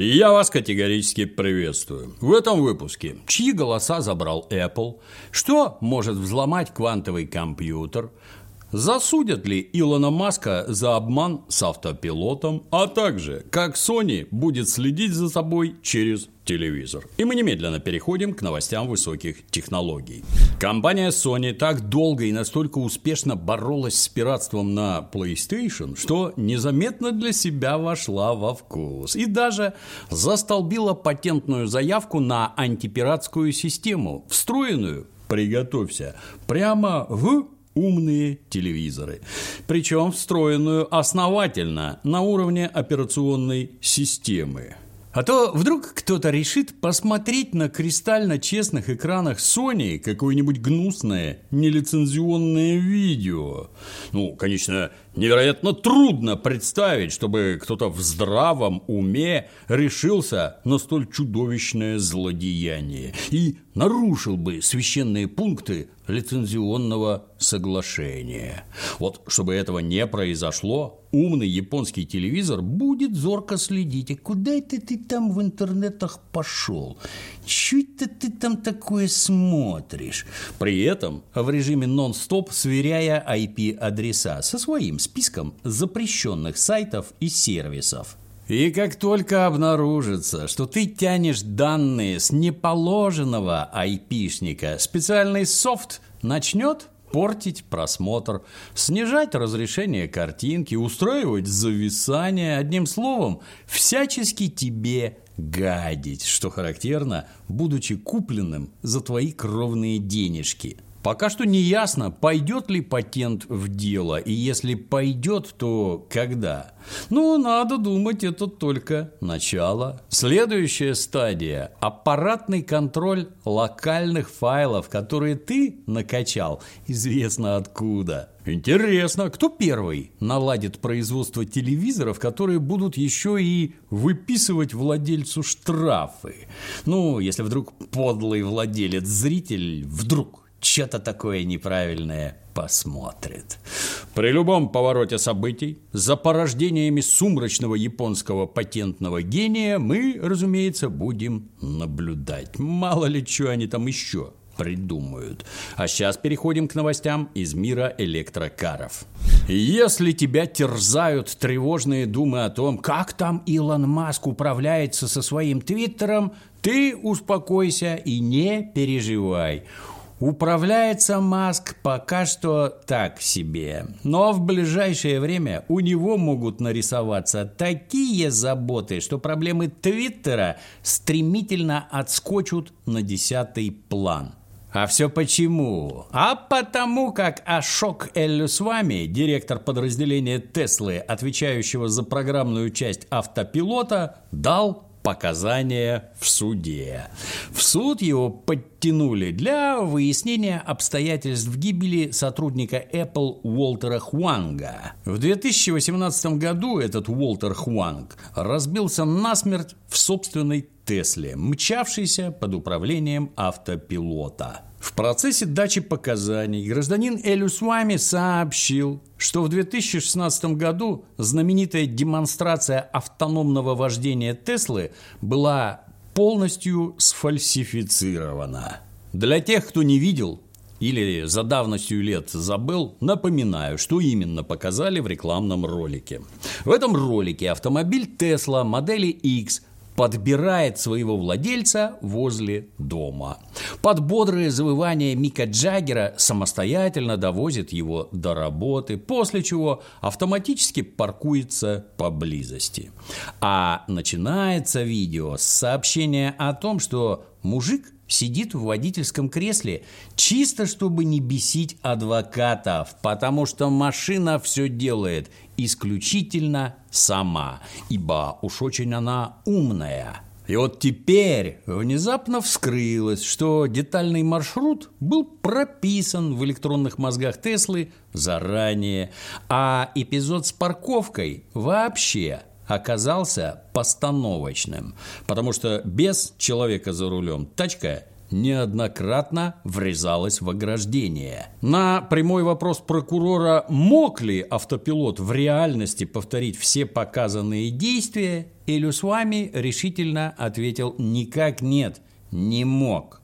Я вас категорически приветствую. В этом выпуске чьи голоса забрал Apple, что может взломать квантовый компьютер, Засудят ли Илона Маска за обман с автопилотом, а также как Sony будет следить за собой через телевизор. И мы немедленно переходим к новостям высоких технологий. Компания Sony так долго и настолько успешно боролась с пиратством на PlayStation, что незаметно для себя вошла во вкус. И даже застолбила патентную заявку на антипиратскую систему, встроенную, приготовься, прямо в умные телевизоры. Причем встроенную основательно на уровне операционной системы. А то вдруг кто-то решит посмотреть на кристально честных экранах Sony какое-нибудь гнусное нелицензионное видео. Ну, конечно, невероятно трудно представить, чтобы кто-то в здравом уме решился на столь чудовищное злодеяние и нарушил бы священные пункты лицензионного соглашения. Вот чтобы этого не произошло, умный японский телевизор будет зорко следить. А куда это ты там в интернетах пошел? Чуть-то ты там такое смотришь? При этом в режиме нон-стоп сверяя IP-адреса со своим списком запрещенных сайтов и сервисов. И как только обнаружится, что ты тянешь данные с неположенного айпишника, специальный софт начнет портить просмотр, снижать разрешение картинки, устраивать зависание, одним словом, всячески тебе гадить, что характерно, будучи купленным за твои кровные денежки – Пока что не ясно, пойдет ли патент в дело, и если пойдет, то когда. Ну, надо думать, это только начало. Следующая стадия – аппаратный контроль локальных файлов, которые ты накачал, известно откуда. Интересно, кто первый наладит производство телевизоров, которые будут еще и выписывать владельцу штрафы? Ну, если вдруг подлый владелец, зритель, вдруг что-то такое неправильное посмотрит. При любом повороте событий, за порождениями сумрачного японского патентного гения мы, разумеется, будем наблюдать. Мало ли, что они там еще придумают. А сейчас переходим к новостям из мира электрокаров. Если тебя терзают тревожные думы о том, как там Илон Маск управляется со своим твиттером, ты успокойся и не переживай. Управляется Маск пока что так себе, но в ближайшее время у него могут нарисоваться такие заботы, что проблемы Твиттера стремительно отскочут на десятый план. А все почему? А потому как Ашок Эллюсвами, директор подразделения Теслы, отвечающего за программную часть автопилота, дал показания в суде. В суд его подтянули для выяснения обстоятельств гибели сотрудника Apple Уолтера Хуанга. В 2018 году этот Уолтер Хуанг разбился насмерть в собственной Тесле, мчавшейся под управлением автопилота. В процессе дачи показаний гражданин Элюсвами сообщил, что в 2016 году знаменитая демонстрация автономного вождения Теслы была полностью сфальсифицирована. Для тех, кто не видел или за давностью лет забыл, напоминаю, что именно показали в рекламном ролике. В этом ролике автомобиль Tesla модели X подбирает своего владельца возле дома. Под бодрое завывание Мика Джаггера самостоятельно довозит его до работы, после чего автоматически паркуется поблизости. А начинается видео с сообщения о том, что мужик сидит в водительском кресле, чисто чтобы не бесить адвокатов, потому что машина все делает исключительно сама, ибо уж очень она умная. И вот теперь внезапно вскрылось, что детальный маршрут был прописан в электронных мозгах Теслы заранее, а эпизод с парковкой вообще оказался постановочным, потому что без человека за рулем тачка неоднократно врезалась в ограждение. На прямой вопрос прокурора, мог ли автопилот в реальности повторить все показанные действия, Илюсвами решительно ответил «никак нет, не мог».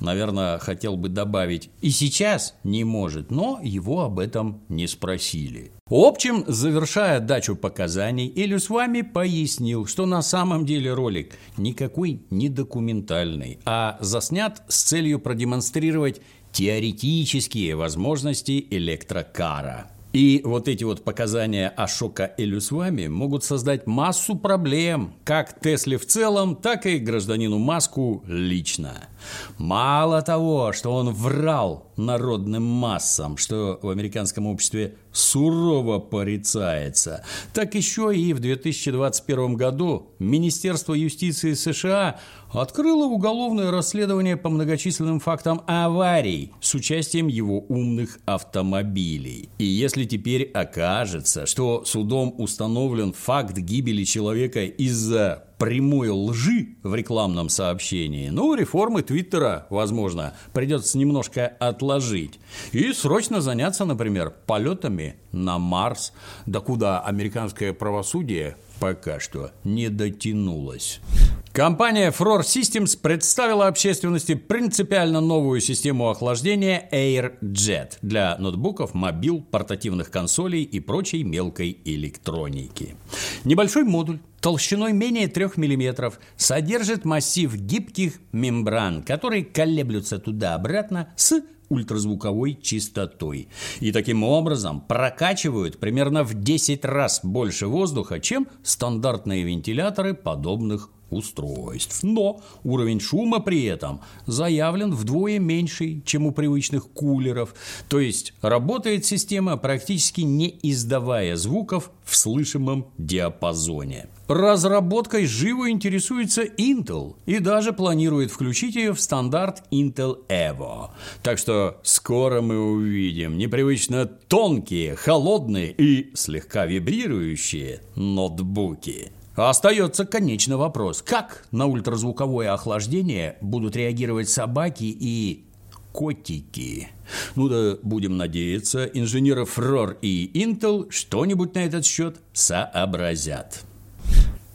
Наверное, хотел бы добавить «и сейчас не может», но его об этом не спросили. В общем, завершая дачу показаний, Элюс вами пояснил, что на самом деле ролик никакой не документальный, а заснят с целью продемонстрировать теоретические возможности электрокара. И вот эти вот показания Ашока Элюсвами могут создать массу проблем как Тесле в целом, так и гражданину Маску лично. Мало того, что он врал народным массам, что в американском обществе сурово порицается, так еще и в 2021 году Министерство юстиции США открыло уголовное расследование по многочисленным фактам аварий с участием его умных автомобилей. И если теперь окажется, что судом установлен факт гибели человека из-за прямой лжи в рекламном сообщении, ну, реформы Твиттера, возможно, придется немножко отложить. И срочно заняться, например, полетами на Марс, до куда американское правосудие пока что не дотянулось. Компания Fror Systems представила общественности принципиально новую систему охлаждения AirJet для ноутбуков, мобил, портативных консолей и прочей мелкой электроники. Небольшой модуль толщиной менее 3 мм содержит массив гибких мембран, которые колеблются туда-обратно с ультразвуковой частотой. И таким образом прокачивают примерно в 10 раз больше воздуха, чем стандартные вентиляторы подобных устройств. Но уровень шума при этом заявлен вдвое меньший, чем у привычных кулеров. То есть работает система практически не издавая звуков в слышимом диапазоне. Разработкой живо интересуется Intel и даже планирует включить ее в стандарт Intel Evo. Так что скоро мы увидим непривычно тонкие, холодные и слегка вибрирующие ноутбуки. Остается конечный вопрос. Как на ультразвуковое охлаждение будут реагировать собаки и котики? Ну да, будем надеяться, инженеры Фрор и Intel что-нибудь на этот счет сообразят.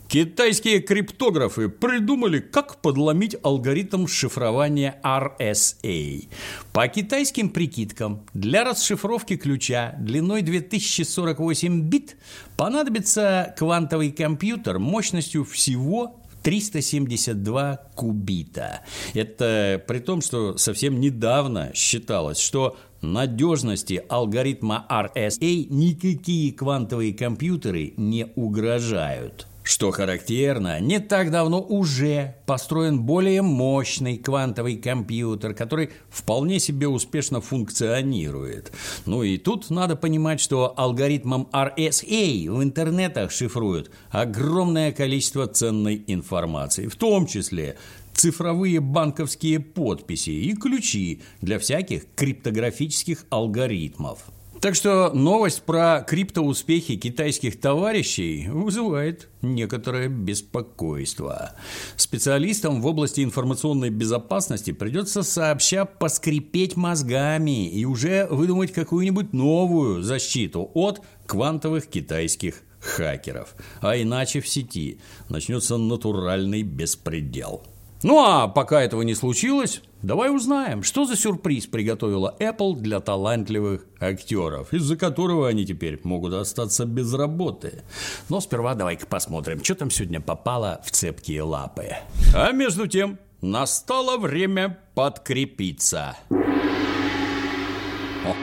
Китайские криптографы придумали, как подломить алгоритм шифрования RSA. По китайским прикидкам, для расшифровки ключа длиной 2048 бит понадобится квантовый компьютер мощностью всего 372 кубита. Это при том, что совсем недавно считалось, что надежности алгоритма RSA никакие квантовые компьютеры не угрожают. Что характерно, не так давно уже построен более мощный квантовый компьютер, который вполне себе успешно функционирует. Ну и тут надо понимать, что алгоритмом RSA в интернетах шифруют огромное количество ценной информации, в том числе цифровые банковские подписи и ключи для всяких криптографических алгоритмов. Так что новость про криптоуспехи китайских товарищей вызывает некоторое беспокойство. Специалистам в области информационной безопасности придется сообща поскрипеть мозгами и уже выдумать какую-нибудь новую защиту от квантовых китайских хакеров. А иначе в сети начнется натуральный беспредел. Ну а пока этого не случилось, давай узнаем, что за сюрприз приготовила Apple для талантливых актеров, из-за которого они теперь могут остаться без работы. Но сперва давай-ка посмотрим, что там сегодня попало в цепкие лапы. А между тем, настало время подкрепиться. О,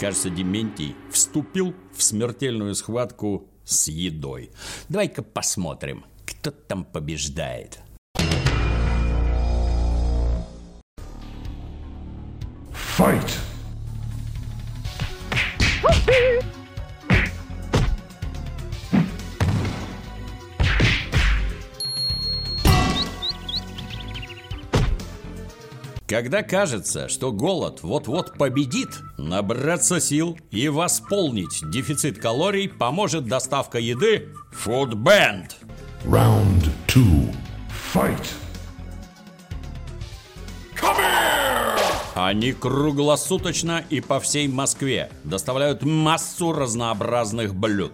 кажется, Дементий вступил в смертельную схватку с едой. Давай-ка посмотрим, кто там побеждает. Fight! Когда кажется, что голод вот-вот победит, набраться сил и восполнить дефицит калорий поможет доставка еды Food Band. Round two. Fight! Они круглосуточно и по всей Москве доставляют массу разнообразных блюд.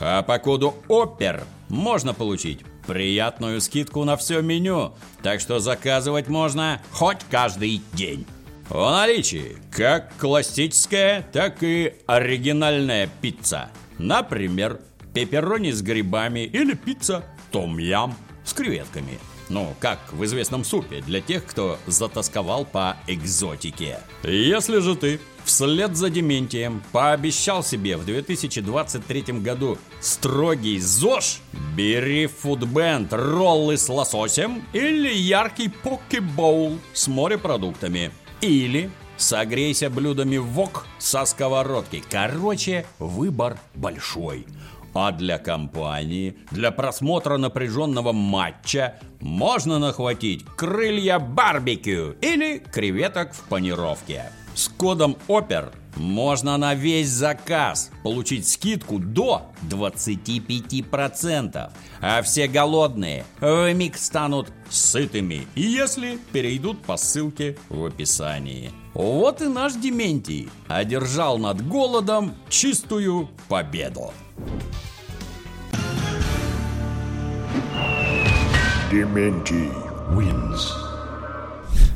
А по коду ОПЕР можно получить приятную скидку на все меню, так что заказывать можно хоть каждый день. В наличии как классическая, так и оригинальная пицца. Например, пепперони с грибами или пицца том-ям с креветками. Ну, как в известном супе, для тех, кто затасковал по экзотике. Если же ты вслед за Дементием пообещал себе в 2023 году строгий ЗОЖ, бери фудбенд роллы с лососем или яркий покебоул с морепродуктами. Или согрейся блюдами вок со сковородки. Короче, выбор большой. А для компании, для просмотра напряженного матча можно нахватить крылья барбекю или креветок в панировке. С кодом ОПЕР можно на весь заказ получить скидку до 25%. А все голодные в миг станут сытыми, если перейдут по ссылке в описании. Вот и наш Дементий одержал над голодом чистую победу. Dementi wins.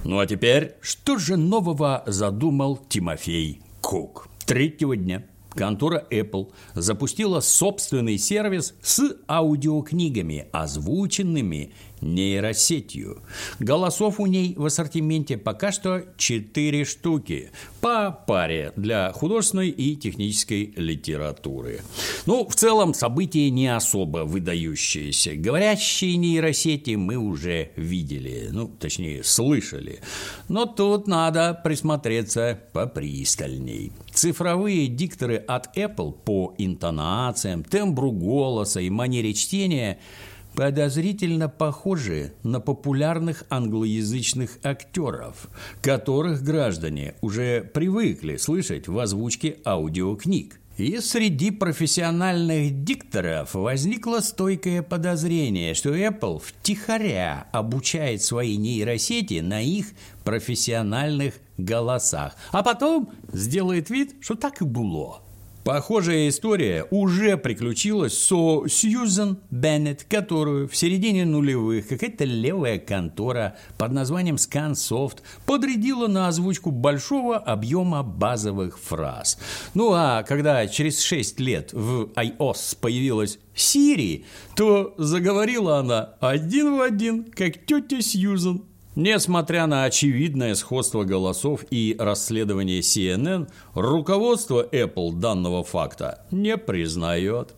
Ну а теперь, что же нового задумал Тимофей Кук? Третьего дня контора Apple запустила собственный сервис с аудиокнигами, озвученными нейросетью. Голосов у ней в ассортименте пока что 4 штуки, по паре для художественной и технической литературы. Ну, в целом, события не особо выдающиеся. Говорящие нейросети мы уже видели, ну, точнее, слышали. Но тут надо присмотреться попристальней. Цифровые дикторы от Apple по интонациям, тембру голоса и манере чтения – подозрительно похожи на популярных англоязычных актеров, которых граждане уже привыкли слышать в озвучке аудиокниг. И среди профессиональных дикторов возникло стойкое подозрение, что Apple втихаря обучает свои нейросети на их профессиональных голосах, а потом сделает вид, что так и было. Похожая история уже приключилась со Сьюзен Беннет, которую в середине нулевых какая-то левая контора под названием ScanSoft подрядила на озвучку большого объема базовых фраз. Ну а когда через 6 лет в iOS появилась Siri, то заговорила она один в один, как тетя Сьюзен. Несмотря на очевидное сходство голосов и расследование CNN, руководство Apple данного факта не признает.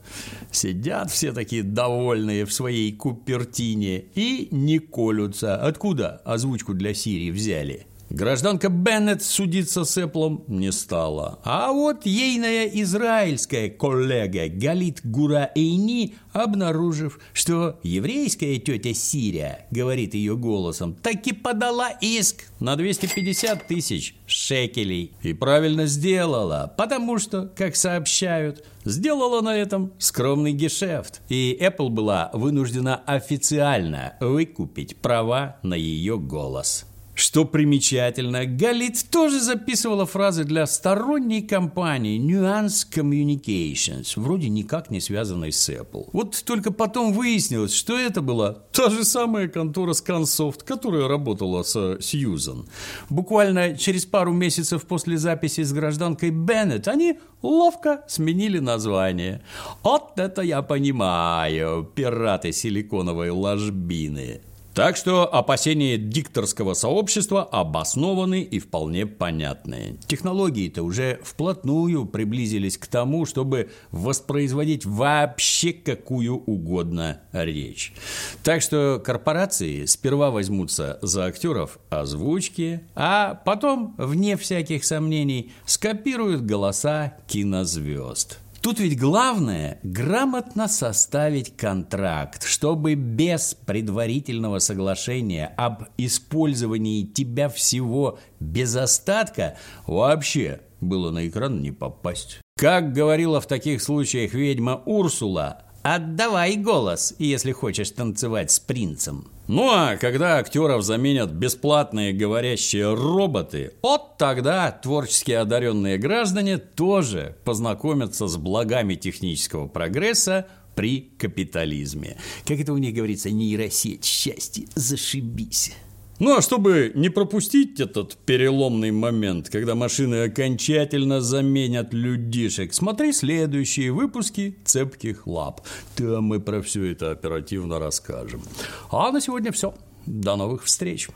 Сидят все такие довольные в своей купертине и не колются. Откуда озвучку для Siri взяли? Гражданка Беннет судиться с Эпплом не стала. А вот ейная израильская коллега Галит Гураэйни, обнаружив, что еврейская тетя Сирия, говорит ее голосом, таки подала иск на 250 тысяч шекелей. И правильно сделала, потому что, как сообщают, сделала на этом скромный гешефт. И Apple была вынуждена официально выкупить права на ее голос. Что примечательно, Галит тоже записывала фразы для сторонней компании Nuance Communications, вроде никак не связанной с Apple. Вот только потом выяснилось, что это была та же самая контора ScanSoft, которая работала с Сьюзан. Буквально через пару месяцев после записи с гражданкой Беннет они ловко сменили название. Вот это я понимаю, пираты силиконовой ложбины. Так что опасения дикторского сообщества обоснованы и вполне понятны. Технологии-то уже вплотную приблизились к тому, чтобы воспроизводить вообще какую угодно речь. Так что корпорации сперва возьмутся за актеров озвучки, а потом, вне всяких сомнений, скопируют голоса кинозвезд. Тут ведь главное – грамотно составить контракт, чтобы без предварительного соглашения об использовании тебя всего без остатка вообще было на экран не попасть. Как говорила в таких случаях ведьма Урсула, Отдавай голос, если хочешь танцевать с принцем. Ну а когда актеров заменят бесплатные говорящие роботы, вот тогда творчески одаренные граждане тоже познакомятся с благами технического прогресса при капитализме. Как это у них говорится, нейросеть счастье, зашибись. Ну а чтобы не пропустить этот переломный момент, когда машины окончательно заменят людишек, смотри следующие выпуски «Цепких лап». Там мы про все это оперативно расскажем. А на сегодня все. До новых встреч.